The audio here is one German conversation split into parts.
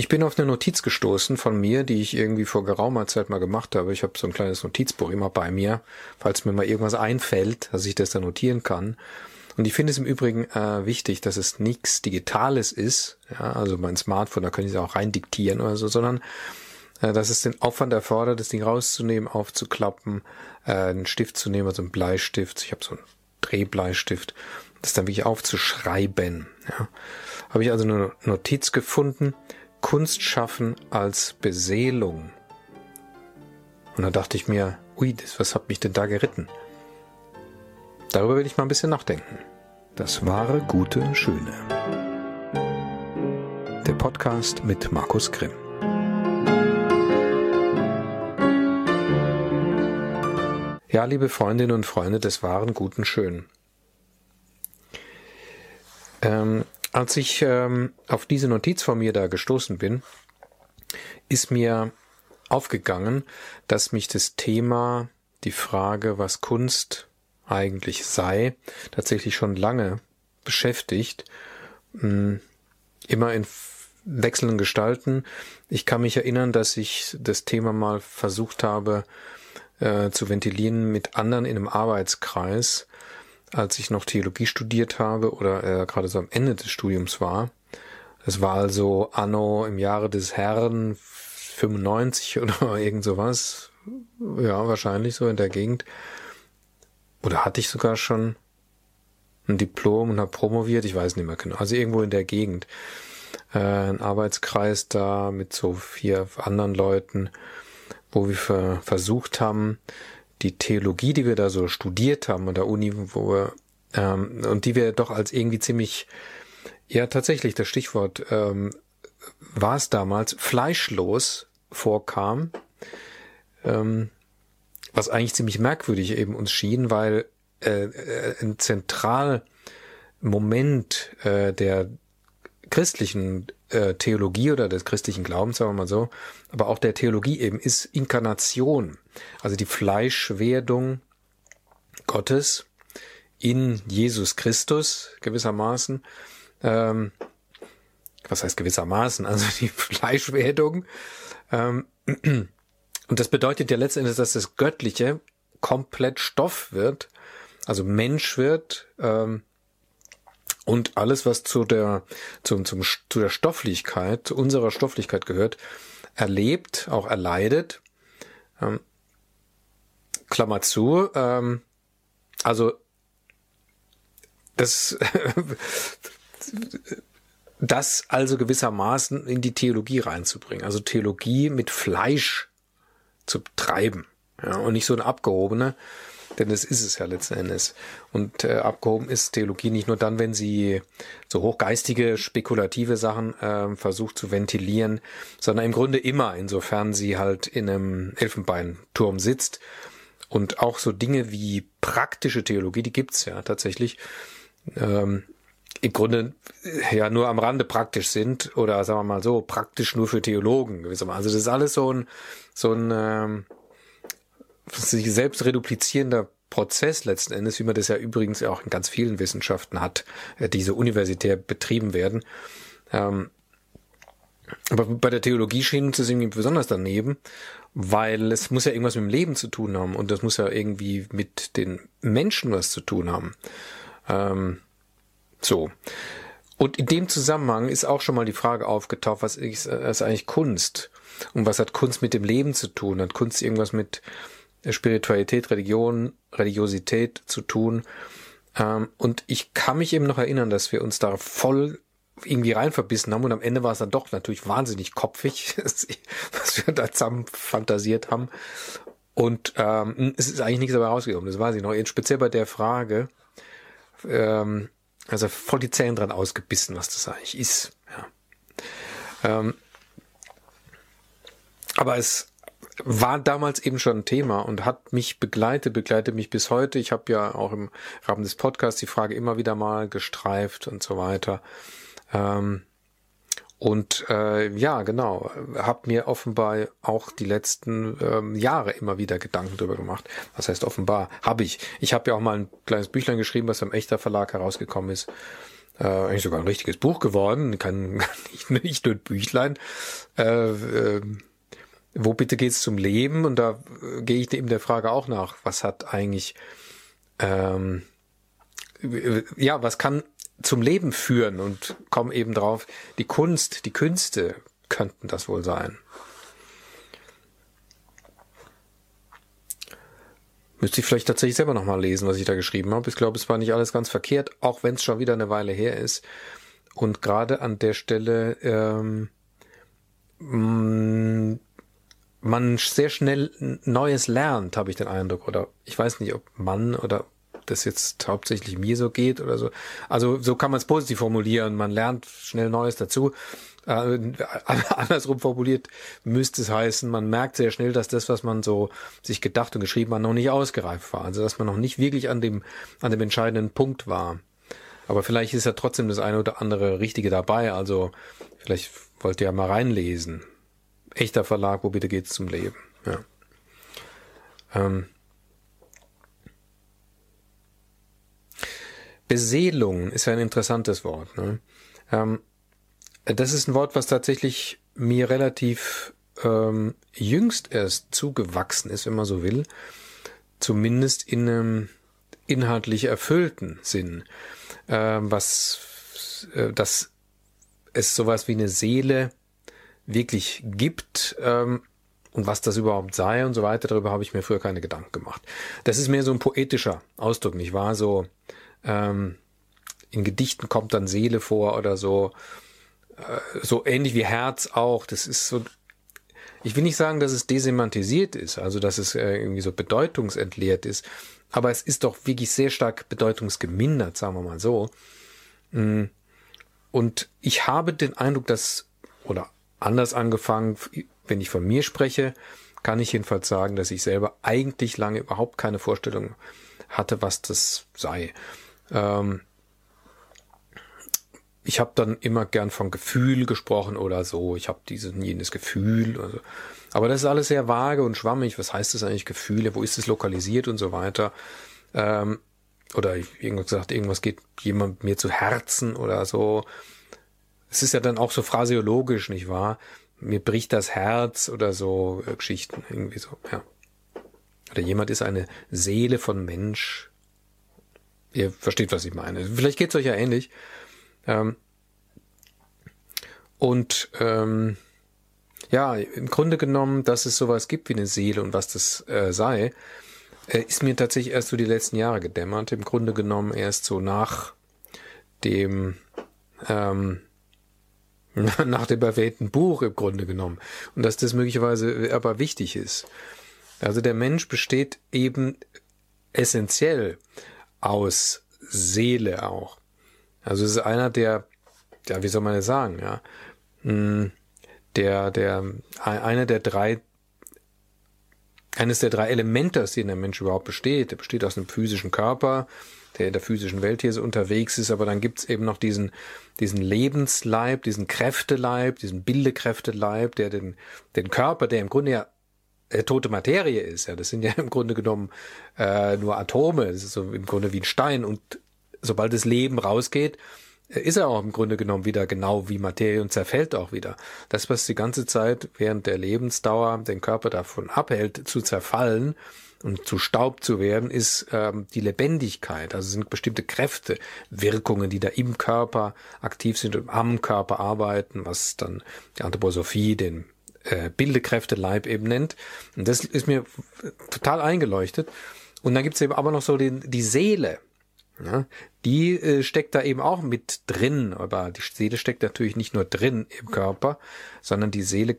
Ich bin auf eine Notiz gestoßen von mir, die ich irgendwie vor geraumer Zeit mal gemacht habe. Ich habe so ein kleines Notizbuch immer bei mir, falls mir mal irgendwas einfällt, dass ich das da notieren kann. Und ich finde es im Übrigen äh, wichtig, dass es nichts Digitales ist, ja, also mein Smartphone, da können ich es auch rein diktieren oder so, sondern äh, dass es den Aufwand erfordert, das Ding rauszunehmen, aufzuklappen, äh, einen Stift zu nehmen, also einen Bleistift. Ich habe so einen Drehbleistift, das dann wirklich aufzuschreiben. Ja. Habe ich also eine Notiz gefunden, Kunst schaffen als Beseelung. Und da dachte ich mir, ui, das, was hat mich denn da geritten? Darüber will ich mal ein bisschen nachdenken. Das wahre, gute, schöne. Der Podcast mit Markus Grimm. Ja, liebe Freundinnen und Freunde des wahren, guten, schön. Ähm, als ich ähm, auf diese Notiz von mir da gestoßen bin, ist mir aufgegangen, dass mich das Thema, die Frage, was Kunst eigentlich sei, tatsächlich schon lange beschäftigt. Hm, immer in wechselnden Gestalten. Ich kann mich erinnern, dass ich das Thema mal versucht habe äh, zu ventilieren mit anderen in einem Arbeitskreis als ich noch Theologie studiert habe oder äh, gerade so am Ende des Studiums war. Es war also anno im Jahre des Herrn 95 oder irgend sowas. Ja, wahrscheinlich so in der Gegend. Oder hatte ich sogar schon ein Diplom und habe promoviert, ich weiß nicht mehr genau. Also irgendwo in der Gegend. Äh, ein Arbeitskreis da mit so vier anderen Leuten, wo wir versucht haben, die Theologie, die wir da so studiert haben an der Uni, wo wir, ähm, und die wir doch als irgendwie ziemlich, ja tatsächlich das Stichwort ähm, war es damals, fleischlos vorkam, ähm, was eigentlich ziemlich merkwürdig eben uns schien, weil äh, äh ein Zentralmoment äh, der christlichen äh, Theologie oder des christlichen Glaubens, sagen wir mal so, aber auch der Theologie eben ist Inkarnation, also die Fleischwerdung Gottes in Jesus Christus gewissermaßen. Ähm, was heißt gewissermaßen? Also die Fleischwerdung. Ähm, und das bedeutet ja letztendlich, dass das Göttliche komplett Stoff wird, also Mensch wird, ähm, und alles, was zu der, zum, zum, zu der Stofflichkeit, zu unserer Stofflichkeit gehört, erlebt, auch erleidet. Ähm, Klammer zu, ähm, also das, das also gewissermaßen in die Theologie reinzubringen, also Theologie mit Fleisch zu treiben, ja, und nicht so eine abgehobene, denn das ist es ja letzten Endes. Und äh, abgehoben ist Theologie nicht nur dann, wenn sie so hochgeistige, spekulative Sachen äh, versucht zu ventilieren, sondern im Grunde immer, insofern sie halt in einem Elfenbeinturm sitzt. Und auch so Dinge wie praktische Theologie, die gibt's ja tatsächlich. Ähm, im Grunde äh, ja nur am Rande praktisch sind oder sagen wir mal so praktisch nur für Theologen gewissermaßen. Also das ist alles so ein so ein ähm, sich selbst reduplizierender Prozess letzten Endes, wie man das ja übrigens auch in ganz vielen Wissenschaften hat, äh, die so universitär betrieben werden. Ähm, aber bei der Theologie schien uns das irgendwie besonders daneben, weil es muss ja irgendwas mit dem Leben zu tun haben und das muss ja irgendwie mit den Menschen was zu tun haben. Ähm, so. Und in dem Zusammenhang ist auch schon mal die Frage aufgetaucht, was ist, ist eigentlich Kunst? Und was hat Kunst mit dem Leben zu tun? Hat Kunst irgendwas mit Spiritualität, Religion, Religiosität zu tun. Ähm, und ich kann mich eben noch erinnern, dass wir uns da voll irgendwie rein verbissen haben und am Ende war es dann doch natürlich wahnsinnig kopfig, was wir da zusammen fantasiert haben. Und ähm, es ist eigentlich nichts dabei rausgekommen, das weiß ich noch. Speziell bei der Frage, ähm, also voll die Zähne dran ausgebissen, was das eigentlich ist. Ja. Ähm, aber es war damals eben schon ein Thema und hat mich begleitet, begleitet mich bis heute. Ich habe ja auch im Rahmen des Podcasts die Frage immer wieder mal gestreift und so weiter. Ähm, und äh, ja, genau, habe mir offenbar auch die letzten ähm, Jahre immer wieder Gedanken darüber gemacht. Was heißt offenbar? Habe ich. Ich habe ja auch mal ein kleines Büchlein geschrieben, was im Echter Verlag herausgekommen ist. äh, eigentlich sogar ein richtiges Buch geworden, kann nicht, nicht nur ein Büchlein. Äh, äh, wo bitte geht's zum Leben? Und da äh, gehe ich eben der Frage auch nach, was hat eigentlich, ähm, ja, was kann zum Leben führen und komme eben drauf, die Kunst, die Künste könnten das wohl sein. Müsste ich vielleicht tatsächlich selber nochmal lesen, was ich da geschrieben habe. Ich glaube, es war nicht alles ganz verkehrt, auch wenn es schon wieder eine Weile her ist. Und gerade an der Stelle ähm, mm, man sehr schnell Neues lernt, habe ich den Eindruck. Oder ich weiß nicht, ob man oder das jetzt hauptsächlich mir so geht oder so. Also so kann man es positiv formulieren. Man lernt schnell Neues dazu. Äh, andersrum formuliert müsste es heißen, man merkt sehr schnell, dass das, was man so sich gedacht und geschrieben hat, noch nicht ausgereift war. Also dass man noch nicht wirklich an dem, an dem entscheidenden Punkt war. Aber vielleicht ist ja trotzdem das eine oder andere Richtige dabei. Also vielleicht wollt ihr ja mal reinlesen. Echter Verlag, wo bitte geht's zum Leben? Ja. Ähm. Beseelung ist ja ein interessantes Wort. Ne? Ähm, das ist ein Wort, was tatsächlich mir relativ ähm, jüngst erst zugewachsen ist, wenn man so will. Zumindest in einem inhaltlich erfüllten Sinn. Ähm, was, äh, dass es sowas wie eine Seele wirklich gibt ähm, und was das überhaupt sei und so weiter, darüber habe ich mir früher keine Gedanken gemacht. Das ist mehr so ein poetischer Ausdruck, nicht wahr? So ähm, in Gedichten kommt dann Seele vor oder so so ähnlich wie Herz auch. Das ist so, ich will nicht sagen, dass es desemantisiert ist, also dass es äh, irgendwie so bedeutungsentleert ist, aber es ist doch wirklich sehr stark bedeutungsgemindert, sagen wir mal so. Mm. Und ich habe den Eindruck, dass, oder anders angefangen, wenn ich von mir spreche, kann ich jedenfalls sagen, dass ich selber eigentlich lange überhaupt keine Vorstellung hatte, was das sei. Ähm, ich habe dann immer gern von Gefühl gesprochen oder so. Ich habe dieses jenes Gefühl. Also. Aber das ist alles sehr vage und schwammig. Was heißt das eigentlich Gefühle? Wo ist es lokalisiert und so weiter? Ähm, oder irgendwas gesagt, irgendwas geht jemand mir zu Herzen oder so. Es ist ja dann auch so phraseologisch, nicht wahr? Mir bricht das Herz oder so äh, Geschichten irgendwie so. Ja. Oder jemand ist eine Seele von Mensch. Ihr versteht, was ich meine. Vielleicht geht's euch ja ähnlich. Ähm, und ähm, ja, im Grunde genommen, dass es sowas gibt wie eine Seele und was das äh, sei, äh, ist mir tatsächlich erst so die letzten Jahre gedämmert. Im Grunde genommen erst so nach dem ähm, nach dem erwähnten Buch im Grunde genommen. Und dass das möglicherweise aber wichtig ist. Also der Mensch besteht eben essentiell aus Seele auch. Also es ist einer der, ja, wie soll man das sagen, ja, hm, der, der, einer der drei, eines der drei Elemente, aus denen der Mensch überhaupt besteht. Der besteht aus einem physischen Körper, der in der physischen Welt hier so unterwegs ist, aber dann gibt's eben noch diesen, diesen Lebensleib, diesen Kräfteleib, diesen Bildekräfteleib, der den, den Körper, der im Grunde ja äh, tote Materie ist, ja, das sind ja im Grunde genommen äh, nur Atome, das ist so im Grunde wie ein Stein. Und sobald das Leben rausgeht, ist er auch im Grunde genommen wieder genau wie Materie und zerfällt auch wieder. Das, was die ganze Zeit während der Lebensdauer den Körper davon abhält, zu zerfallen und zu Staub zu werden, ist ähm, die Lebendigkeit. Also sind bestimmte Kräfte, Wirkungen, die da im Körper aktiv sind und am Körper arbeiten, was dann die Anthroposophie den äh, Bildekräfteleib eben nennt. Und das ist mir total eingeleuchtet. Und dann gibt's eben aber noch so den, die Seele. Ja, die äh, steckt da eben auch mit drin, aber die Seele steckt natürlich nicht nur drin im Körper, sondern die Seele,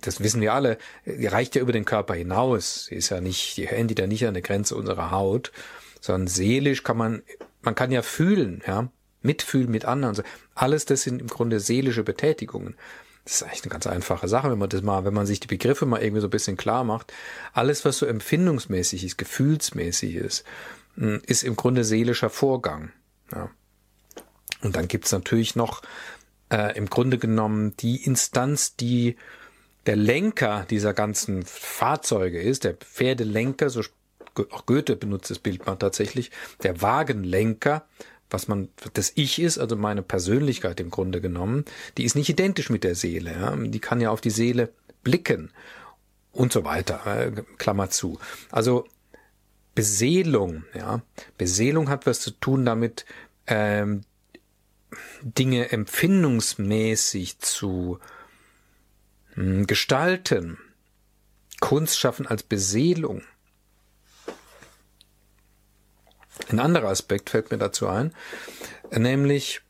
das wissen wir alle, reicht ja über den Körper hinaus. Sie ist ja nicht, die endet ja nicht an der Grenze unserer Haut, sondern seelisch kann man, man kann ja fühlen, ja, mitfühlen mit anderen. Alles das sind im Grunde seelische Betätigungen. Das ist eigentlich eine ganz einfache Sache, wenn man das mal, wenn man sich die Begriffe mal irgendwie so ein bisschen klar macht. Alles, was so empfindungsmäßig ist, gefühlsmäßig ist, hm, ist im Grunde seelischer Vorgang. Ja. Und dann gibt's natürlich noch äh, im Grunde genommen die Instanz, die der Lenker dieser ganzen Fahrzeuge ist, der Pferdelenker, so auch Goethe benutzt das Bild mal tatsächlich, der Wagenlenker, was man das Ich ist, also meine Persönlichkeit im Grunde genommen, die ist nicht identisch mit der Seele. Ja? Die kann ja auf die Seele blicken und so weiter. Äh, Klammer zu. Also Beseelung, ja, Beseelung hat was zu tun damit, ähm, Dinge empfindungsmäßig zu gestalten. Kunst schaffen als Beseelung. Ein anderer Aspekt fällt mir dazu ein, nämlich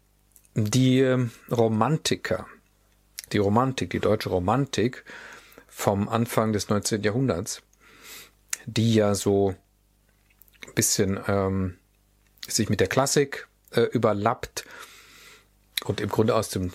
die ähm, Romantiker. Die Romantik, die deutsche Romantik vom Anfang des 19. Jahrhunderts, die ja so ein bisschen ähm, sich mit der Klassik äh, überlappt und im Grunde aus dem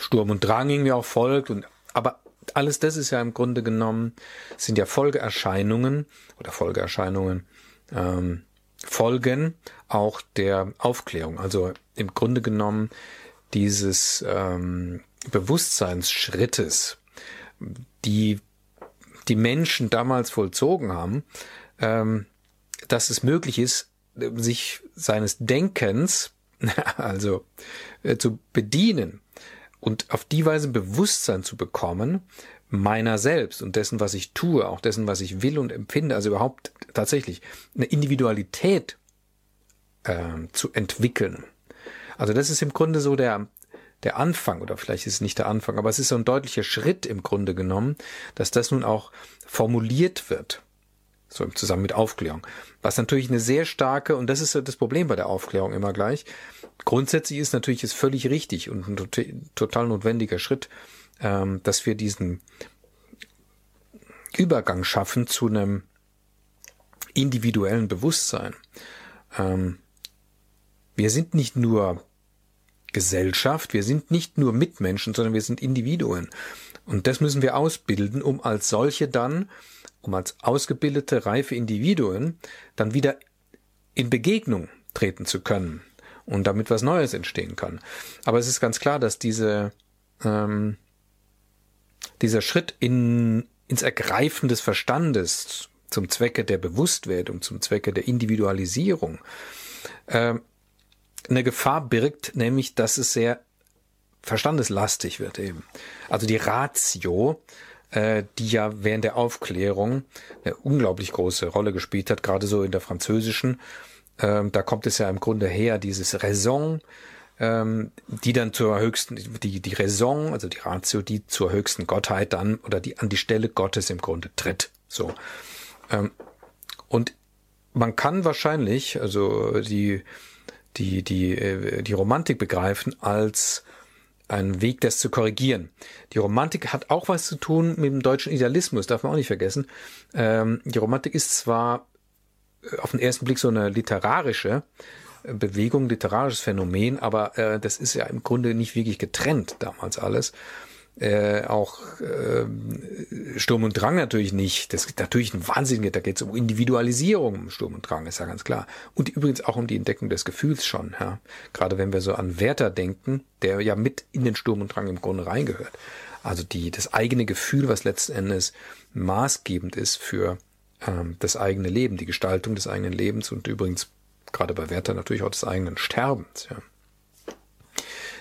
Sturm und Drang irgendwie auch folgt und aber alles das ist ja im Grunde genommen sind ja Folgeerscheinungen oder Folgeerscheinungen ähm, Folgen auch der Aufklärung. Also im Grunde genommen dieses ähm, Bewusstseinsschrittes, die die Menschen damals vollzogen haben, ähm, dass es möglich ist, sich seines Denkens, also äh, zu bedienen und auf die Weise Bewusstsein zu bekommen, meiner selbst und dessen, was ich tue, auch dessen, was ich will und empfinde, also überhaupt tatsächlich eine Individualität äh, zu entwickeln. Also das ist im Grunde so der, der Anfang, oder vielleicht ist es nicht der Anfang, aber es ist so ein deutlicher Schritt im Grunde genommen, dass das nun auch formuliert wird. So im Zusammen mit Aufklärung. Was natürlich eine sehr starke, und das ist das Problem bei der Aufklärung immer gleich. Grundsätzlich ist natürlich es völlig richtig und ein total notwendiger Schritt, ähm, dass wir diesen Übergang schaffen zu einem individuellen Bewusstsein. Ähm, wir sind nicht nur Gesellschaft, wir sind nicht nur Mitmenschen, sondern wir sind Individuen. Und das müssen wir ausbilden, um als solche dann, um als ausgebildete, reife Individuen dann wieder in Begegnung treten zu können und damit was Neues entstehen kann. Aber es ist ganz klar, dass diese ähm, dieser Schritt in, ins Ergreifen des Verstandes zum Zwecke der Bewusstwerdung, zum Zwecke der Individualisierung, äh, eine Gefahr birgt, nämlich, dass es sehr verstandeslastig wird eben. Also die Ratio, äh, die ja während der Aufklärung eine unglaublich große Rolle gespielt hat, gerade so in der französischen, äh, da kommt es ja im Grunde her, dieses Raison, ähm, die dann zur höchsten, die, die Raison, also die Ratio, die zur höchsten Gottheit dann oder die an die Stelle Gottes im Grunde tritt. So. Ähm, und man kann wahrscheinlich, also die, die, die, äh, die Romantik begreifen als einen Weg, das zu korrigieren. Die Romantik hat auch was zu tun mit dem deutschen Idealismus, darf man auch nicht vergessen. Ähm, die Romantik ist zwar äh, auf den ersten Blick so eine literarische Bewegung, literarisches Phänomen, aber äh, das ist ja im Grunde nicht wirklich getrennt damals alles. Äh, auch äh, Sturm und Drang natürlich nicht. Das ist natürlich ein Wahnsinniger, da geht es um Individualisierung Sturm und Drang, ist ja ganz klar. Und übrigens auch um die Entdeckung des Gefühls schon, ja. Gerade wenn wir so an Werther denken, der ja mit in den Sturm und Drang im Grunde reingehört. Also die, das eigene Gefühl, was letzten Endes maßgebend ist für ähm, das eigene Leben, die Gestaltung des eigenen Lebens und übrigens gerade bei Werther natürlich auch des eigenen Sterbens. Ja.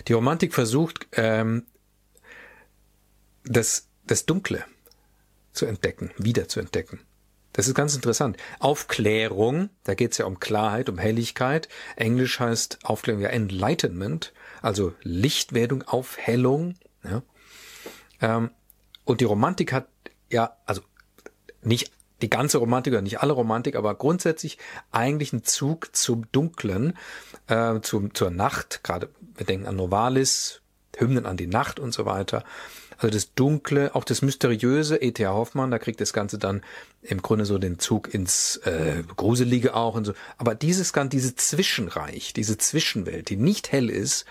Die Romantik versucht, ähm, das, das Dunkle zu entdecken, wieder zu entdecken. Das ist ganz interessant. Aufklärung, da geht es ja um Klarheit, um Helligkeit. Englisch heißt Aufklärung ja Enlightenment, also Lichtwerdung, Aufhellung. Ja. Ähm, und die Romantik hat ja, also nicht die ganze Romantik oder nicht alle Romantik, aber grundsätzlich eigentlich ein Zug zum Dunklen, äh, zum, zur Nacht. Gerade wir denken an Novalis, Hymnen an die Nacht und so weiter. Also das Dunkle, auch das Mysteriöse, E.T.A. Hoffmann, da kriegt das Ganze dann im Grunde so den Zug ins äh, Gruselige auch und so. Aber dieses Ganze, diese Zwischenreich, diese Zwischenwelt, die nicht hell ist,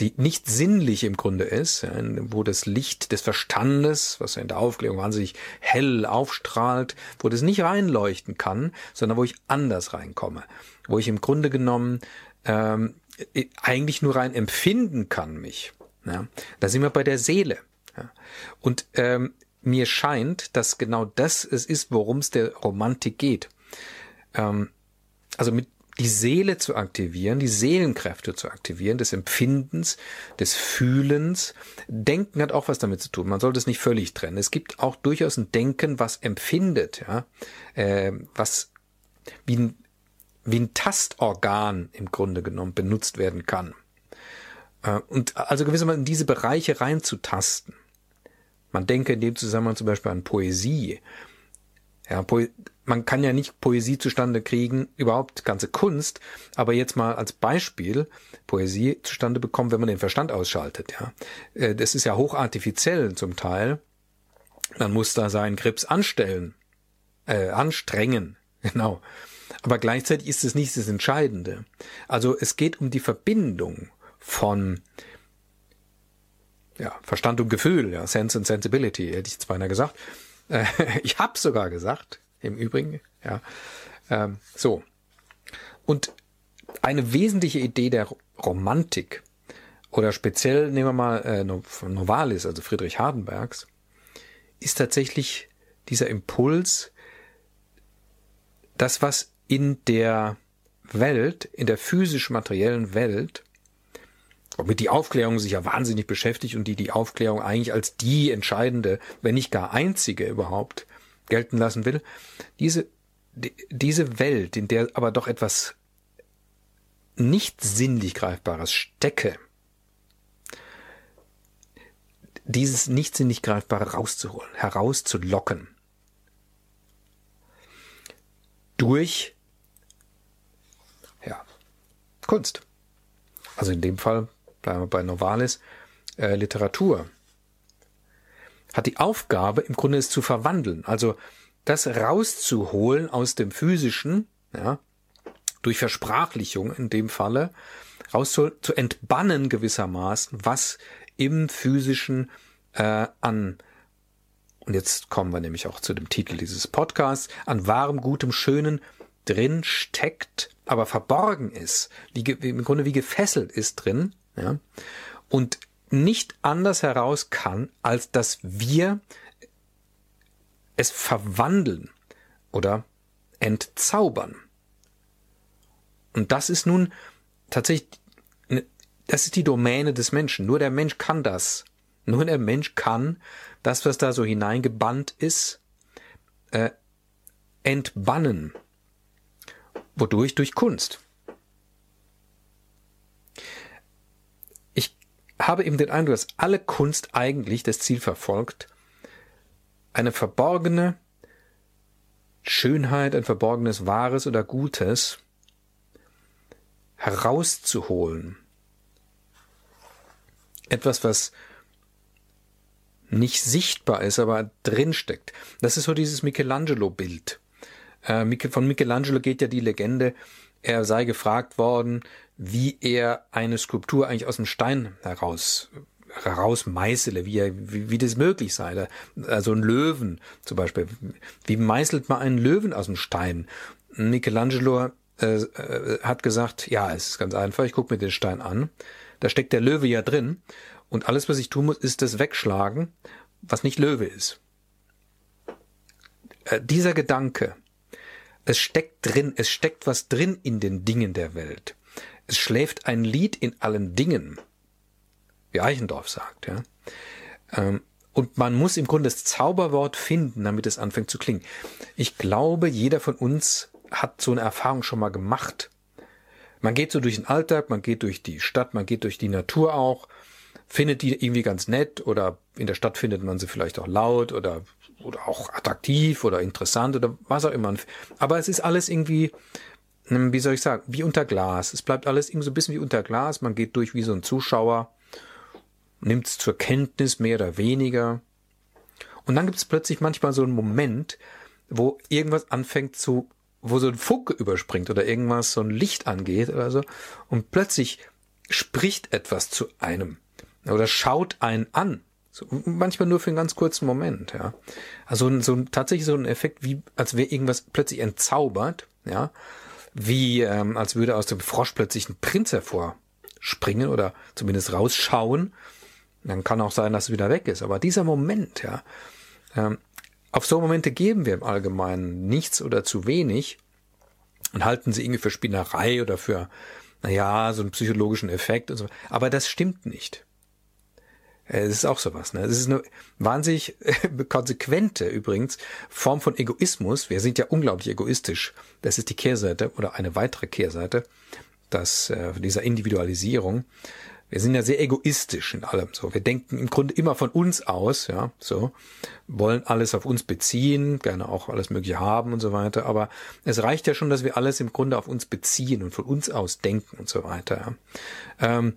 die nicht sinnlich im Grunde ist, ja, wo das Licht des Verstandes, was ja in der Aufklärung wahnsinnig hell aufstrahlt, wo das nicht reinleuchten kann, sondern wo ich anders reinkomme, wo ich im Grunde genommen ähm, eigentlich nur rein empfinden kann mich. Ja. Da sind wir bei der Seele. Ja. Und ähm, mir scheint, dass genau das es ist, worum es der Romantik geht. Ähm, also mit die Seele zu aktivieren, die Seelenkräfte zu aktivieren, des Empfindens, des Fühlens. Denken hat auch was damit zu tun. Man sollte es nicht völlig trennen. Es gibt auch durchaus ein Denken, was empfindet, ja, äh, was wie ein, wie ein Tastorgan im Grunde genommen benutzt werden kann. Äh, und also gewissermaßen in diese Bereiche reinzutasten. Man denke in dem Zusammenhang zum Beispiel an Poesie. Ja, man kann ja nicht Poesie zustande kriegen, überhaupt ganze Kunst, aber jetzt mal als Beispiel Poesie zustande bekommen, wenn man den Verstand ausschaltet. Ja, äh, das ist ja hochartifiziell zum Teil. Man muss da seinen Grips anstellen, äh, anstrengen, genau. Aber gleichzeitig ist es nicht das Entscheidende. Also es geht um die Verbindung von ja, Verstand und Gefühl, ja, Sense and Sensibility, hätte ich jetzt beinahe gesagt. Äh, ich habe sogar gesagt, im Übrigen, ja. Ähm, so. Und eine wesentliche Idee der Romantik, oder speziell nehmen wir mal äh, Novalis, also Friedrich Hardenbergs, ist tatsächlich dieser Impuls, das, was in der Welt, in der physisch-materiellen Welt womit die Aufklärung sich ja wahnsinnig beschäftigt und die die Aufklärung eigentlich als die entscheidende, wenn nicht gar einzige überhaupt gelten lassen will. Diese, die, diese Welt, in der aber doch etwas nicht sinnlich Greifbares stecke, dieses nicht sinnlich Greifbare rauszuholen, herauszulocken. Durch ja, Kunst. Also in dem Fall bleiben wir bei Novalis, äh, Literatur, hat die Aufgabe, im Grunde es zu verwandeln, also das rauszuholen aus dem Physischen, ja, durch Versprachlichung in dem Falle, raus zu, zu entbannen gewissermaßen, was im Physischen äh, an und jetzt kommen wir nämlich auch zu dem Titel dieses Podcasts, an wahrem, gutem, schönen drin steckt, aber verborgen ist, wie, im Grunde wie gefesselt ist drin, ja, und nicht anders heraus kann, als dass wir es verwandeln oder entzaubern. Und das ist nun tatsächlich, das ist die Domäne des Menschen. Nur der Mensch kann das. Nur der Mensch kann das, was da so hineingebannt ist, äh, entbannen. Wodurch? Durch Kunst. Habe eben den Eindruck, dass alle Kunst eigentlich das Ziel verfolgt, eine verborgene Schönheit, ein verborgenes Wahres oder Gutes herauszuholen. Etwas, was nicht sichtbar ist, aber drinsteckt. Das ist so dieses Michelangelo-Bild. Äh, von Michelangelo geht ja die Legende, er sei gefragt worden, wie er eine Skulptur eigentlich aus dem Stein heraus heraus meißele, wie, er, wie, wie das möglich sei. Also ein Löwen zum Beispiel. Wie meißelt man einen Löwen aus dem Stein? Michelangelo äh, äh, hat gesagt, ja, es ist ganz einfach, ich gucke mir den Stein an. Da steckt der Löwe ja drin. Und alles, was ich tun muss, ist das wegschlagen, was nicht Löwe ist. Äh, dieser Gedanke, es steckt drin, es steckt was drin in den Dingen der Welt. Es schläft ein Lied in allen Dingen, wie Eichendorff sagt, ja. Ähm, und man muss im Grunde das Zauberwort finden, damit es anfängt zu klingen. Ich glaube, jeder von uns hat so eine Erfahrung schon mal gemacht. Man geht so durch den Alltag, man geht durch die Stadt, man geht durch die Natur auch, findet die irgendwie ganz nett oder in der Stadt findet man sie vielleicht auch laut oder oder auch attraktiv oder interessant oder was auch immer. Aber es ist alles irgendwie, hm, wie soll ich sagen, wie unter Glas. Es bleibt alles irgendwie so ein bisschen wie unter Glas. Man geht durch wie so ein Zuschauer, nimmt es zur Kenntnis mehr oder weniger. Und dann gibt es plötzlich manchmal so einen Moment, wo irgendwas anfängt zu, wo so ein Funke überspringt oder irgendwas, so ein Licht angeht oder so. Und plötzlich spricht etwas zu einem oder schaut einen an. So, manchmal nur für einen ganz kurzen Moment, ja. Also so tatsächlich so ein Effekt, wie als wäre irgendwas plötzlich entzaubert, ja. Wie ähm, als würde aus dem Frosch plötzlich ein Prinz hervorspringen oder zumindest rausschauen. Dann kann auch sein, dass es wieder weg ist. Aber dieser Moment, ja, ähm, auf so Momente geben wir im Allgemeinen nichts oder zu wenig. und halten sie irgendwie für Spinnerei oder für, naja, so einen psychologischen Effekt und so. Aber das stimmt nicht. Äh, es ist auch sowas. Ne? Es ist eine wahnsinnig konsequente übrigens Form von Egoismus. Wir sind ja unglaublich egoistisch. Das ist die Kehrseite oder eine weitere Kehrseite dass, äh, dieser Individualisierung. Wir sind ja sehr egoistisch in allem so. Wir denken im Grunde immer von uns aus, ja, so, wollen alles auf uns beziehen, gerne auch alles Mögliche haben und so weiter. Aber es reicht ja schon, dass wir alles im Grunde auf uns beziehen und von uns aus denken und so weiter. Ja. Ähm,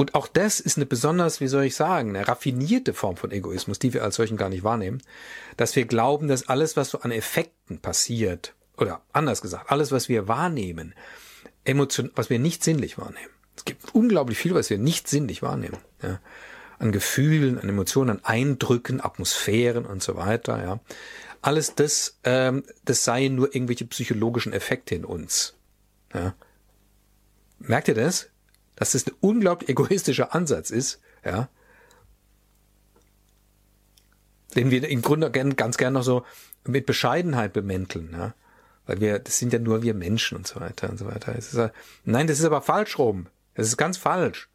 und auch das ist eine besonders, wie soll ich sagen, eine raffinierte Form von Egoismus, die wir als solchen gar nicht wahrnehmen, dass wir glauben, dass alles, was so an Effekten passiert, oder anders gesagt, alles, was wir wahrnehmen, emotion, was wir nicht sinnlich wahrnehmen, es gibt unglaublich viel, was wir nicht sinnlich wahrnehmen. Ja. An Gefühlen, an Emotionen, an Eindrücken, Atmosphären und so weiter. Ja. Alles das, ähm, das seien nur irgendwelche psychologischen Effekte in uns. Ja. Merkt ihr das? Dass das ein unglaublich egoistischer Ansatz ist, ja, den wir im Grunde ganz gern noch so mit Bescheidenheit bemänteln, ja. Weil wir, das sind ja nur wir Menschen und so weiter und so weiter. Ist, nein, das ist aber falsch rum. Das ist ganz falsch.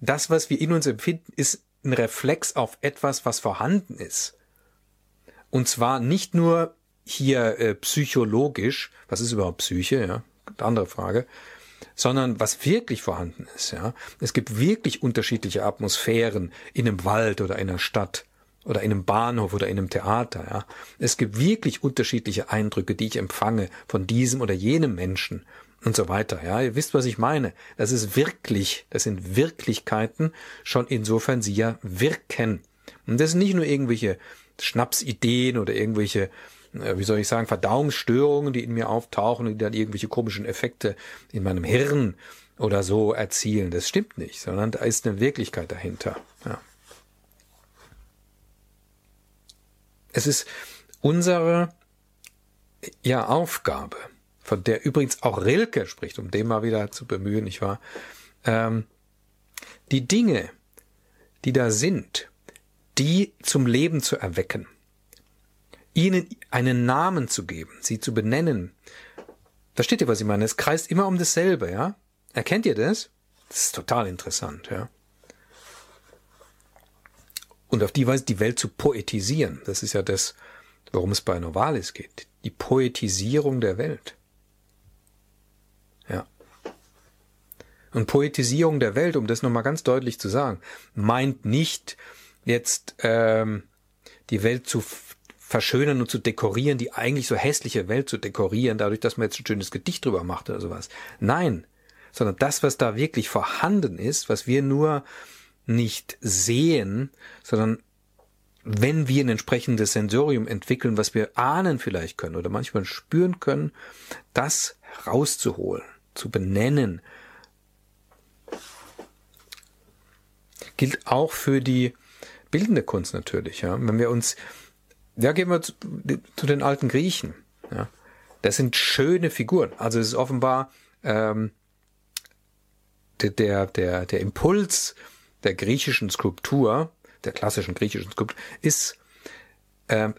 Das, was wir in uns empfinden, ist ein Reflex auf etwas, was vorhanden ist. Und zwar nicht nur hier äh, psychologisch, was ist überhaupt Psyche, ja, andere Frage, sondern was wirklich vorhanden ist, ja. Es gibt wirklich unterschiedliche Atmosphären in einem Wald oder in einer Stadt oder in einem Bahnhof oder in einem Theater, ja. Es gibt wirklich unterschiedliche Eindrücke, die ich empfange von diesem oder jenem Menschen und so weiter. Ja, ihr wisst, was ich meine. Das ist wirklich, das sind Wirklichkeiten, schon insofern sie ja wirken. Und das sind nicht nur irgendwelche Schnapsideen oder irgendwelche, wie soll ich sagen, Verdauungsstörungen, die in mir auftauchen und die dann irgendwelche komischen Effekte in meinem Hirn oder so erzielen. Das stimmt nicht, sondern da ist eine Wirklichkeit dahinter. Ja. Es ist unsere ja, Aufgabe, von der übrigens auch Rilke spricht, um den mal wieder zu bemühen, nicht wahr? Ähm, die Dinge, die da sind, die zum Leben zu erwecken, ihnen einen Namen zu geben, sie zu benennen. Versteht ihr, was ich meine? Es kreist immer um dasselbe, ja? Erkennt ihr das? Das ist total interessant, ja. Und auf die Weise die Welt zu poetisieren, das ist ja das, worum es bei Novalis geht. Die Poetisierung der Welt. Ja. Und Poetisierung der Welt, um das nochmal ganz deutlich zu sagen, meint nicht jetzt ähm, die Welt zu verschönern und zu dekorieren, die eigentlich so hässliche Welt zu dekorieren, dadurch, dass man jetzt ein schönes Gedicht drüber macht oder sowas. Nein, sondern das, was da wirklich vorhanden ist, was wir nur nicht sehen, sondern wenn wir ein entsprechendes Sensorium entwickeln, was wir ahnen vielleicht können oder manchmal spüren können, das herauszuholen zu benennen. Gilt auch für die bildende Kunst natürlich. Ja? Wenn wir uns, ja, gehen wir zu, zu den alten Griechen. Ja? Das sind schöne Figuren. Also es ist offenbar ähm, der, der, der Impuls der griechischen Skulptur, der klassischen griechischen Skulptur, ist äh,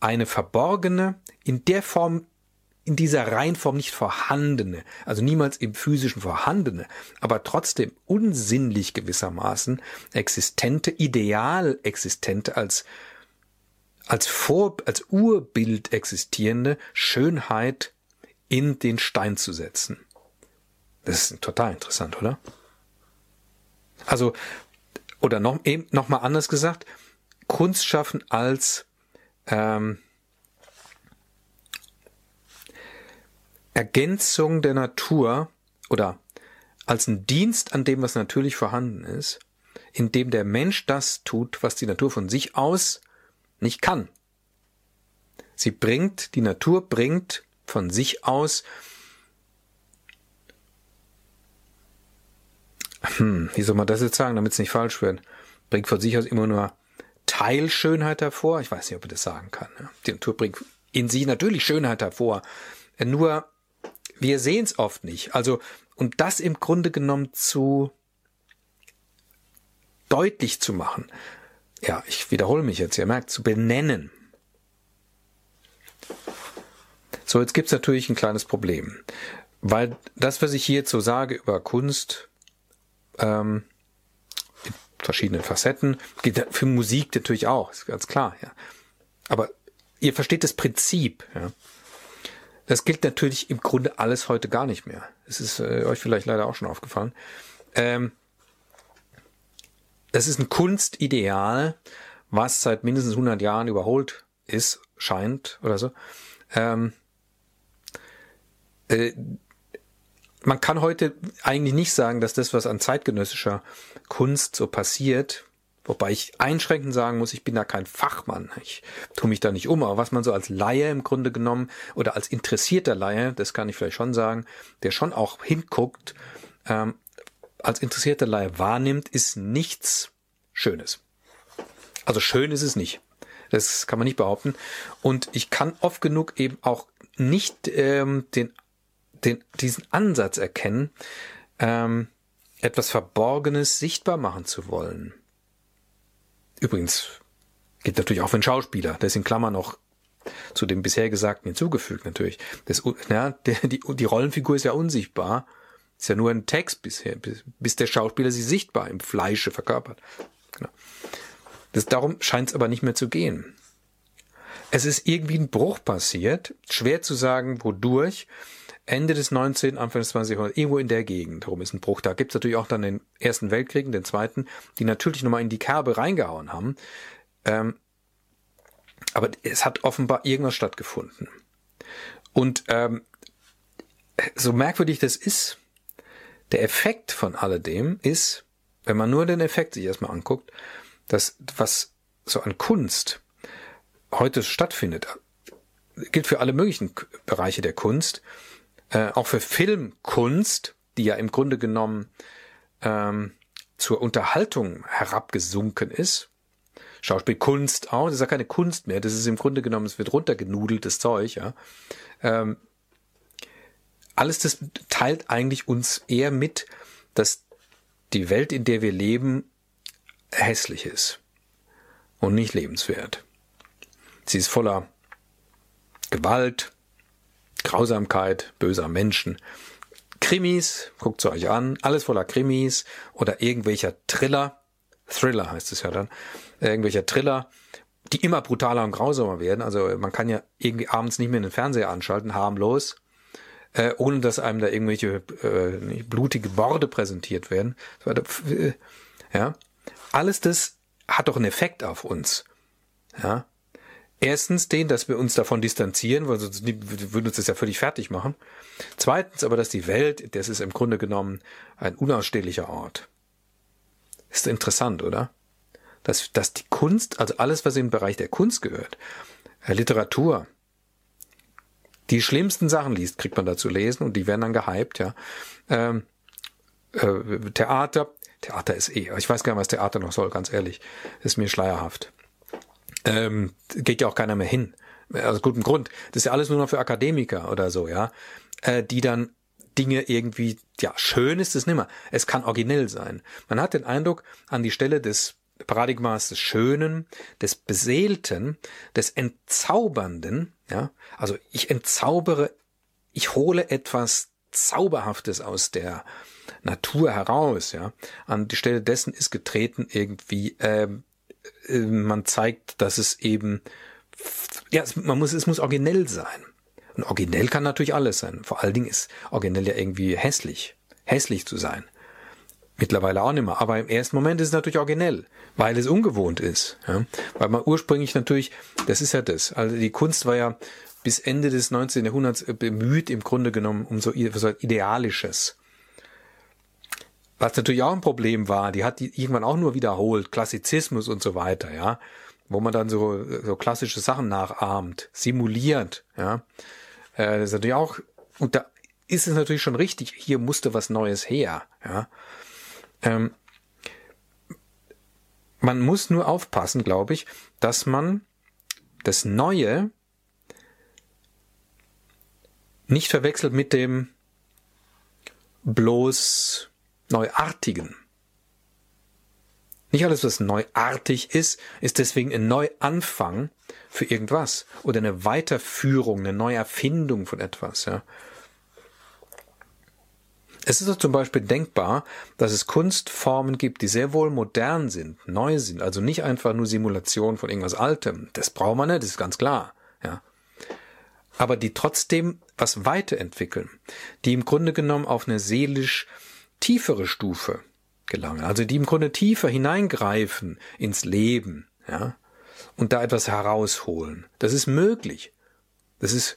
eine verborgene, in der Form in dieser Reihenform nicht vorhandene, also niemals im physischen vorhandene, aber trotzdem unsinnlich gewissermaßen existente, ideal existente, als, als Vor, als Urbild existierende Schönheit in den Stein zu setzen. Das ist total interessant, oder? Also, oder noch, eben, noch mal anders gesagt, Kunst schaffen als, ähm, Ergänzung der Natur oder als ein Dienst an dem, was natürlich vorhanden ist, indem der Mensch das tut, was die Natur von sich aus nicht kann. Sie bringt, die Natur bringt von sich aus, hm, wie soll man das jetzt sagen, damit es nicht falsch wird, bringt von sich aus immer nur Teilschönheit hervor. Ich weiß nicht, ob man das sagen kann. Die Natur bringt in sich natürlich Schönheit hervor. Nur wir sehen es oft nicht. Also, und das im Grunde genommen zu deutlich zu machen. Ja, ich wiederhole mich jetzt, ihr merkt, zu benennen. So, jetzt gibt's natürlich ein kleines Problem. Weil das, was ich hier so sage über Kunst, ähm, in verschiedenen Facetten, geht für Musik natürlich auch, ist ganz klar, ja. Aber ihr versteht das Prinzip, ja. Das gilt natürlich im Grunde alles heute gar nicht mehr. Es ist äh, euch vielleicht leider auch schon aufgefallen. Ähm, das ist ein Kunstideal, was seit mindestens 100 Jahren überholt ist, scheint oder so. Ähm, äh, man kann heute eigentlich nicht sagen, dass das, was an zeitgenössischer Kunst so passiert, wobei ich einschränkend sagen muss, ich bin da kein Fachmann. Ich tue mich da nicht um, aber was man so als Laie im Grunde genommen oder als interessierter Laie, das kann ich vielleicht schon sagen, der schon auch hinguckt, ähm, als interessierter Laie wahrnimmt, ist nichts Schönes. Also schön ist es nicht. Das kann man nicht behaupten. Und ich kann oft genug eben auch nicht ähm, den den, diesen Ansatz erkennen, ähm, etwas Verborgenes sichtbar machen zu wollen. Übrigens gilt natürlich auch für einen Schauspieler, der ist in Klammern noch zu dem bisher Gesagten hinzugefügt natürlich. Das, ja, die, die Rollenfigur ist ja unsichtbar, ist ja nur ein Text bisher, bis, bis der Schauspieler sie sichtbar im Fleische verkörpert. Genau. Das, darum scheint es aber nicht mehr zu gehen. Es ist irgendwie ein Bruch passiert, schwer zu sagen, wodurch. Ende des 19., Anfang des 20. Jahrhunderts, irgendwo in der Gegend darum ist ein Bruch. Da gibt's natürlich auch dann den Ersten Weltkrieg, den Zweiten, die natürlich nochmal in die Kerbe reingehauen haben. Ähm, aber es hat offenbar irgendwas stattgefunden. Und ähm, so merkwürdig das ist, der Effekt von alledem ist, wenn man nur den Effekt sich erstmal anguckt, dass was so an Kunst heute stattfindet, gilt für alle möglichen Bereiche der Kunst, äh, auch für Filmkunst, die ja im Grunde genommen ähm, zur Unterhaltung herabgesunken ist. Schauspielkunst auch, das ist ja keine Kunst mehr, das ist im Grunde genommen, es wird runtergenudeltes Zeug, ja. Ähm, alles das teilt eigentlich uns eher mit, dass die Welt, in der wir leben, hässlich ist und nicht lebenswert. Sie ist voller Gewalt, Grausamkeit böser Menschen. Krimis, guckt sie euch an, alles voller Krimis oder irgendwelcher Thriller, Thriller heißt es ja dann, irgendwelcher Thriller, die immer brutaler und grausamer werden. Also man kann ja irgendwie abends nicht mehr den Fernseher anschalten, harmlos, äh, ohne dass einem da irgendwelche äh, blutige Borde präsentiert werden. Ja, alles das hat doch einen Effekt auf uns. Ja, Erstens den, dass wir uns davon distanzieren, weil sonst würden uns das ja völlig fertig machen. Zweitens aber, dass die Welt, das ist im Grunde genommen ein unausstehlicher Ort. Ist interessant, oder? Dass, dass die Kunst, also alles, was im Bereich der Kunst gehört, äh, Literatur, die schlimmsten Sachen liest, kriegt man da zu lesen und die werden dann gehypt, ja. Ähm, äh, Theater, Theater ist eh, ich weiß gar nicht, was Theater noch soll, ganz ehrlich, ist mir schleierhaft ähm, geht ja auch keiner mehr hin. Aus gutem Grund. Das ist ja alles nur noch für Akademiker oder so, ja, äh, die dann Dinge irgendwie, ja, schön ist es nimmer. Es kann originell sein. Man hat den Eindruck, an die Stelle des Paradigmas des Schönen, des Beseelten, des Entzaubernden, ja, also ich entzaubere, ich hole etwas Zauberhaftes aus der Natur heraus, ja. An die Stelle dessen ist getreten irgendwie ähm, äh, man zeigt, dass es eben, ja, man muss, es muss originell sein. Und originell kann natürlich alles sein. Vor allen Dingen ist originell ja irgendwie hässlich. Hässlich zu sein. Mittlerweile auch nicht mehr. Aber im ersten Moment ist es natürlich originell, weil es ungewohnt ist. Ja? Weil man ursprünglich natürlich, das ist ja das. Also die Kunst war ja bis Ende des 19. Jahrhunderts bemüht, im Grunde genommen, um so, so Idealisches. Was natürlich auch ein Problem war, die hat die irgendwann auch nur wiederholt, Klassizismus und so weiter, ja, wo man dann so, so klassische Sachen nachahmt, simuliert, ja. Äh, das ist natürlich auch, und da ist es natürlich schon richtig, hier musste was Neues her, ja. Ähm, man muss nur aufpassen, glaube ich, dass man das Neue nicht verwechselt mit dem bloß Neuartigen. Nicht alles, was neuartig ist, ist deswegen ein Neuanfang für irgendwas oder eine Weiterführung, eine Neuerfindung von etwas. Ja. Es ist doch zum Beispiel denkbar, dass es Kunstformen gibt, die sehr wohl modern sind, neu sind, also nicht einfach nur Simulation von irgendwas Altem. Das braucht man nicht, das ist ganz klar. Ja. Aber die trotzdem was weiterentwickeln, die im Grunde genommen auf eine seelisch tiefere Stufe gelangen, also die im Grunde tiefer hineingreifen ins Leben, ja, und da etwas herausholen. Das ist möglich. Das ist,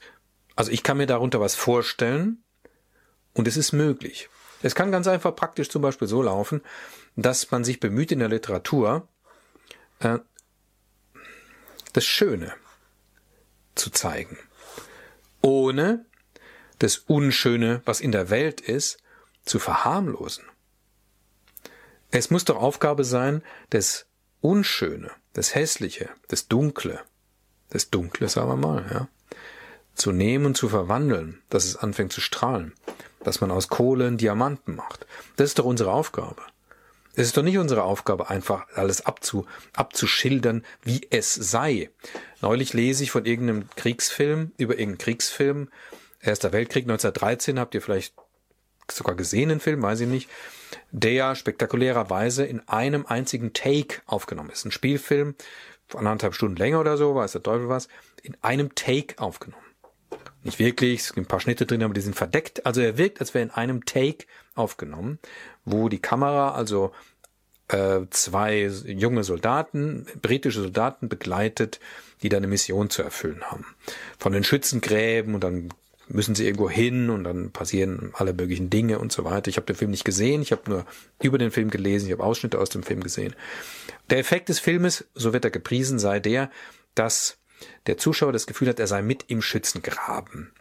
also ich kann mir darunter was vorstellen und es ist möglich. Es kann ganz einfach praktisch zum Beispiel so laufen, dass man sich bemüht in der Literatur, äh, das Schöne zu zeigen, ohne das Unschöne, was in der Welt ist, zu verharmlosen. Es muss doch Aufgabe sein, das Unschöne, das Hässliche, das Dunkle, das Dunkle, sagen wir mal, ja, zu nehmen und zu verwandeln, dass es anfängt zu strahlen, dass man aus Kohle einen Diamanten macht. Das ist doch unsere Aufgabe. Es ist doch nicht unsere Aufgabe, einfach alles abzu, abzuschildern, wie es sei. Neulich lese ich von irgendeinem Kriegsfilm, über irgendeinen Kriegsfilm, Erster Weltkrieg 1913, habt ihr vielleicht sogar gesehen, den Film, weiß ich nicht, der spektakulärerweise in einem einzigen Take aufgenommen ist. Ein Spielfilm, anderthalb Stunden länger oder so, weiß der Teufel was, in einem Take aufgenommen. Nicht wirklich, es gibt ein paar Schnitte drin, aber die sind verdeckt. Also er wirkt, als wäre in einem Take aufgenommen, wo die Kamera also äh, zwei junge Soldaten, britische Soldaten begleitet, die da eine Mission zu erfüllen haben. Von den Schützengräben und dann müssen sie irgendwo hin und dann passieren alle möglichen Dinge und so weiter. Ich habe den Film nicht gesehen, ich habe nur über den Film gelesen, ich habe Ausschnitte aus dem Film gesehen. Der Effekt des Filmes, so wird er gepriesen, sei der, dass der Zuschauer das Gefühl hat, er sei mit im Schützengraben.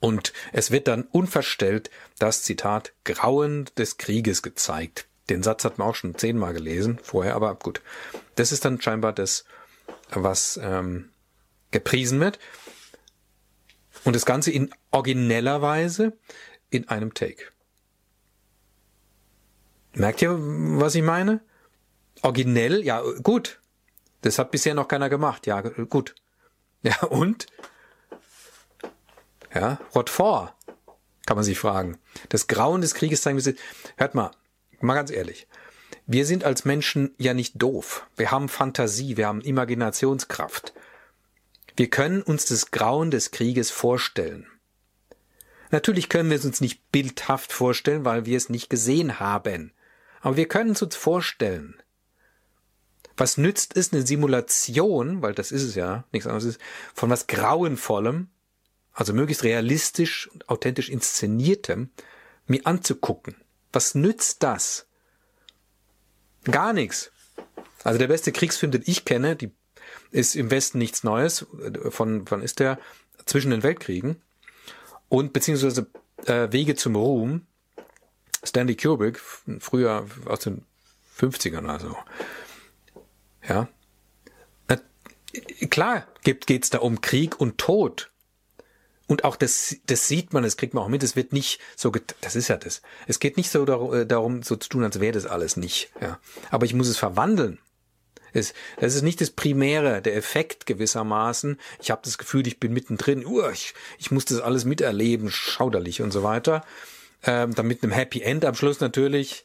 Und es wird dann unverstellt das Zitat Grauen des Krieges gezeigt. Den Satz hat man auch schon zehnmal gelesen vorher, aber gut. Das ist dann scheinbar das, was ähm, gepriesen wird. Und das Ganze in origineller Weise in einem Take. Merkt ihr, was ich meine? Originell, ja, gut. Das hat bisher noch keiner gemacht. Ja, gut. Ja, und? Ja, what for? Kann man sich fragen. Das Grauen des Krieges zeigen wir. Hört mal, mal ganz ehrlich. Wir sind als Menschen ja nicht doof. Wir haben Fantasie, wir haben Imaginationskraft. Wir können uns das Grauen des Krieges vorstellen. Natürlich können wir es uns nicht bildhaft vorstellen, weil wir es nicht gesehen haben. Aber wir können es uns vorstellen. Was nützt es eine Simulation, weil das ist es ja, nichts anderes ist, von was Grauenvollem, also möglichst realistisch und authentisch inszeniertem, mir anzugucken? Was nützt das? Gar nichts. Also der beste Kriegsfilm, den ich kenne, die ist im Westen nichts Neues. Von wann ist der? Zwischen den Weltkriegen. Und beziehungsweise äh, Wege zum Ruhm. Stanley Kubrick, früher aus den 50ern also. Ja. Klar geht geht's da um Krieg und Tod. Und auch das, das sieht man, das kriegt man auch mit. Es wird nicht so, das ist ja das. Es geht nicht so darum, darum so zu tun, als wäre das alles nicht. Ja. Aber ich muss es verwandeln. Es, das ist nicht das Primäre, der Effekt gewissermaßen. Ich habe das Gefühl, ich bin mittendrin. Uh, ich, ich muss das alles miterleben, schauderlich und so weiter. Ähm, dann mit einem Happy End am Schluss natürlich.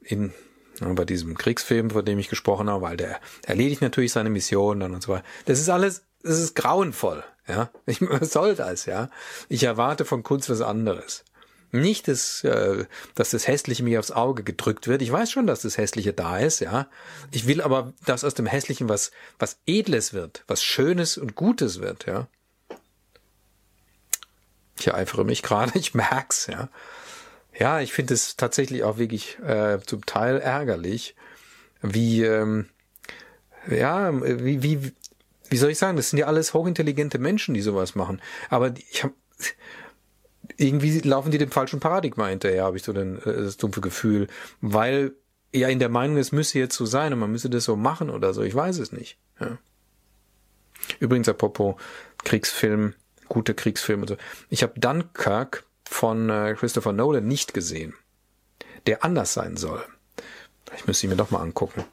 In, bei diesem Kriegsfilm, von dem ich gesprochen habe, weil der erledigt natürlich seine Mission dann und so weiter. Das ist alles, das ist grauenvoll, ja. Ich, was soll das, ja? Ich erwarte von Kunst was anderes. Nicht, dass, äh, dass das Hässliche mir aufs Auge gedrückt wird. Ich weiß schon, dass das Hässliche da ist, ja. Ich will aber, dass aus dem Hässlichen was, was Edles wird, was Schönes und Gutes wird, ja. Ich ereifere mich gerade, ich merk's, ja. Ja, ich finde es tatsächlich auch wirklich äh, zum Teil ärgerlich, wie, ähm, ja, wie, wie, wie soll ich sagen, das sind ja alles hochintelligente Menschen, die sowas machen. Aber ich habe irgendwie laufen die dem falschen Paradigma hinterher, habe ich so den, äh, das dumpfe Gefühl, weil ja in der Meinung, es müsse jetzt so sein und man müsse das so machen oder so. Ich weiß es nicht. Ja. Übrigens, apropos Kriegsfilm, gute Kriegsfilme und so. Ich habe Dunkirk von äh, Christopher Nolan nicht gesehen, der anders sein soll. Ich müsste ihn mir doch mal angucken.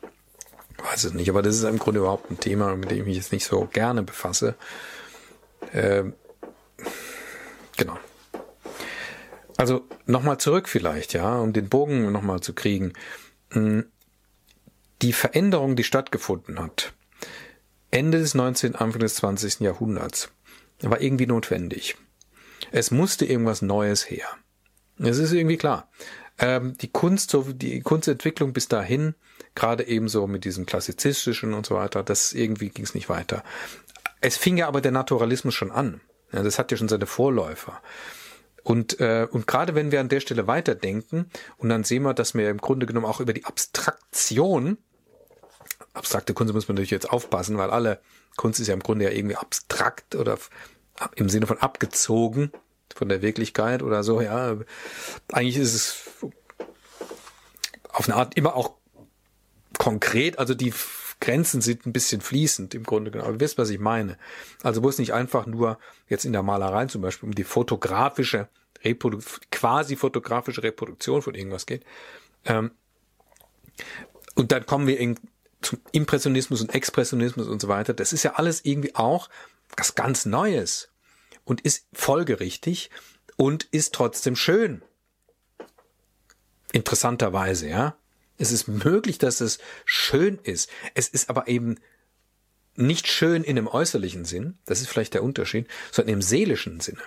Weiß es nicht, aber das ist im Grunde überhaupt ein Thema, mit dem ich mich jetzt nicht so gerne befasse. Ähm, genau. Also nochmal zurück vielleicht, ja, um den Bogen nochmal zu kriegen. Hm, die Veränderung, die stattgefunden hat, Ende des 19., Anfang des 20. Jahrhunderts, war irgendwie notwendig. Es musste irgendwas Neues her. Es ist irgendwie klar. Ähm, die Kunst, so die Kunstentwicklung bis dahin, gerade eben so mit diesem klassizistischen und so weiter, das irgendwie ging es nicht weiter. Es fing ja aber der Naturalismus schon an. Ja, das hat ja schon seine Vorläufer. Und, äh, und gerade wenn wir an der Stelle weiterdenken und dann sehen wir, dass wir im Grunde genommen auch über die Abstraktion, abstrakte Kunst muss man natürlich jetzt aufpassen, weil alle Kunst ist ja im Grunde ja irgendwie abstrakt oder im Sinne von abgezogen von der Wirklichkeit oder so, ja. Eigentlich ist es auf eine Art immer auch konkret, also die Grenzen sind ein bisschen fließend im Grunde genommen. Aber ihr wisst, was ich meine. Also wo es nicht einfach nur jetzt in der Malerei zum Beispiel um die fotografische, Reprodu quasi fotografische Reproduktion von irgendwas geht. Ähm, und dann kommen wir in, zum Impressionismus und Expressionismus und so weiter. Das ist ja alles irgendwie auch was ganz Neues und ist folgerichtig und ist trotzdem schön. Interessanterweise, ja. Es ist möglich, dass es schön ist. Es ist aber eben nicht schön in einem äußerlichen Sinn, das ist vielleicht der Unterschied, sondern im seelischen Sinne.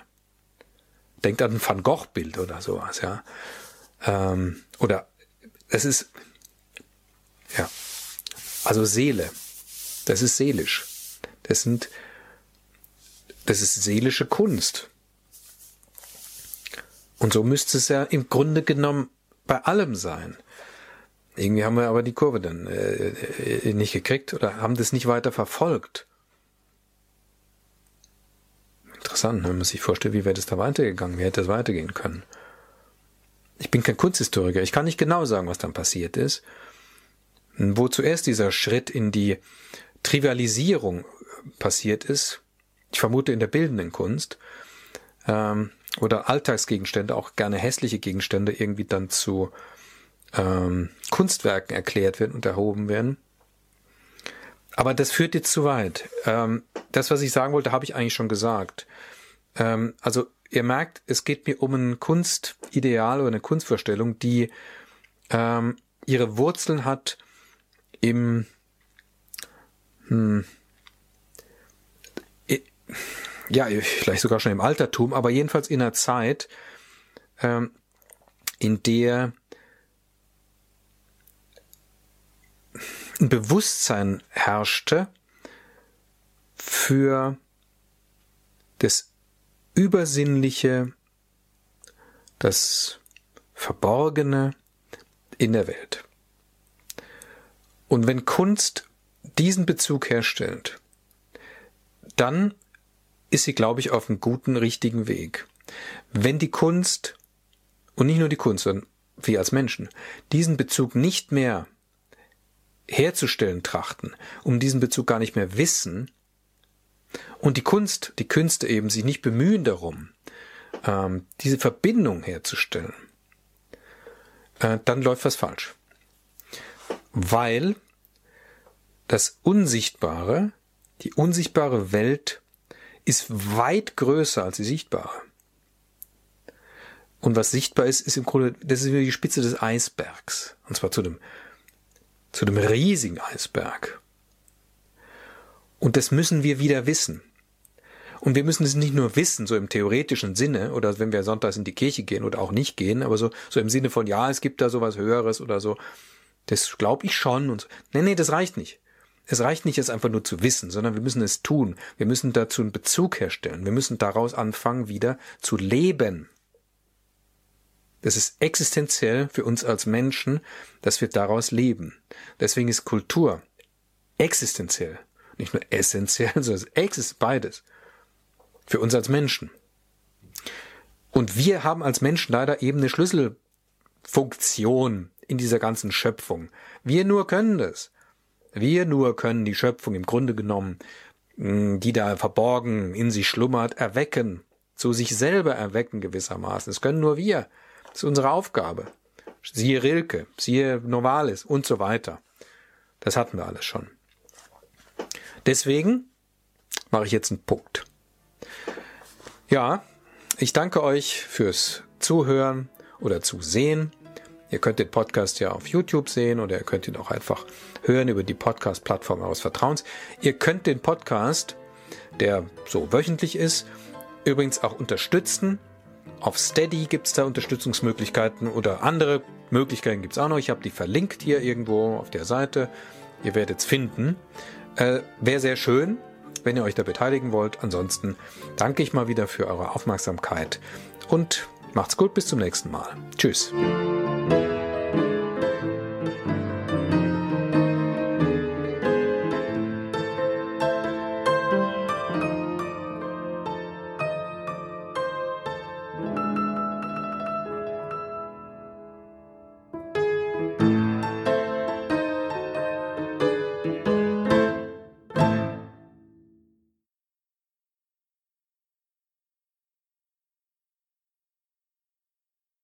Denkt an ein Van Gogh-Bild oder sowas, ja. Ähm, oder es ist, ja, also Seele, das ist seelisch. Das sind, das ist seelische Kunst. Und so müsste es ja im Grunde genommen bei allem sein. Irgendwie haben wir aber die Kurve dann äh, äh, nicht gekriegt oder haben das nicht weiter verfolgt. Interessant, wenn man sich vorstellt, wie wäre das da weitergegangen, wie hätte das weitergehen können. Ich bin kein Kunsthistoriker, ich kann nicht genau sagen, was dann passiert ist. Wo zuerst dieser Schritt in die Trivialisierung passiert ist, ich vermute in der bildenden Kunst, ähm, oder Alltagsgegenstände, auch gerne hässliche Gegenstände irgendwie dann zu ähm, Kunstwerken erklärt werden und erhoben werden. Aber das führt jetzt zu weit. Ähm, das, was ich sagen wollte, habe ich eigentlich schon gesagt. Ähm, also ihr merkt, es geht mir um ein Kunstideal oder eine Kunstvorstellung, die ähm, ihre Wurzeln hat im hm, ja, vielleicht sogar schon im Altertum, aber jedenfalls in einer Zeit, ähm, in der ein Bewusstsein herrschte für das Übersinnliche, das Verborgene in der Welt. Und wenn Kunst diesen Bezug herstellt, dann ist sie, glaube ich, auf einem guten, richtigen Weg. Wenn die Kunst, und nicht nur die Kunst, sondern wir als Menschen, diesen Bezug nicht mehr herzustellen trachten, um diesen Bezug gar nicht mehr wissen, und die Kunst, die Künste eben sich nicht bemühen darum, ähm, diese Verbindung herzustellen, äh, dann läuft was falsch. Weil das Unsichtbare, die unsichtbare Welt ist weit größer als die sichtbare. Und was sichtbar ist, ist im Grunde, das ist wie die Spitze des Eisbergs. Und zwar zu dem zu dem riesigen Eisberg. Und das müssen wir wieder wissen. Und wir müssen es nicht nur wissen, so im theoretischen Sinne, oder wenn wir sonntags in die Kirche gehen oder auch nicht gehen, aber so, so im Sinne von, ja, es gibt da sowas Höheres oder so. Das glaube ich schon und so. Nee, nee, das reicht nicht. Es reicht nicht, es einfach nur zu wissen, sondern wir müssen es tun. Wir müssen dazu einen Bezug herstellen. Wir müssen daraus anfangen, wieder zu leben. Das ist existenziell für uns als Menschen, dass wir daraus leben. Deswegen ist Kultur existenziell. Nicht nur essentiell, sondern es ist beides. Für uns als Menschen. Und wir haben als Menschen leider eben eine Schlüsselfunktion in dieser ganzen Schöpfung. Wir nur können das. Wir nur können die Schöpfung im Grunde genommen, die da verborgen in sich schlummert, erwecken, zu sich selber erwecken gewissermaßen. Das können nur wir. Das ist unsere Aufgabe. siehe Rilke, siehe Novalis und so weiter. Das hatten wir alles schon. Deswegen mache ich jetzt einen Punkt. Ja, ich danke euch fürs Zuhören oder Zusehen. Ihr könnt den Podcast ja auf YouTube sehen oder ihr könnt ihn auch einfach hören über die Podcast-Plattform eures Vertrauens. Ihr könnt den Podcast, der so wöchentlich ist, übrigens auch unterstützen. Auf Steady gibt es da Unterstützungsmöglichkeiten oder andere Möglichkeiten gibt es auch noch. Ich habe die verlinkt hier irgendwo auf der Seite. Ihr werdet es finden. Äh, Wäre sehr schön, wenn ihr euch da beteiligen wollt. Ansonsten danke ich mal wieder für eure Aufmerksamkeit und macht's gut, bis zum nächsten Mal. Tschüss.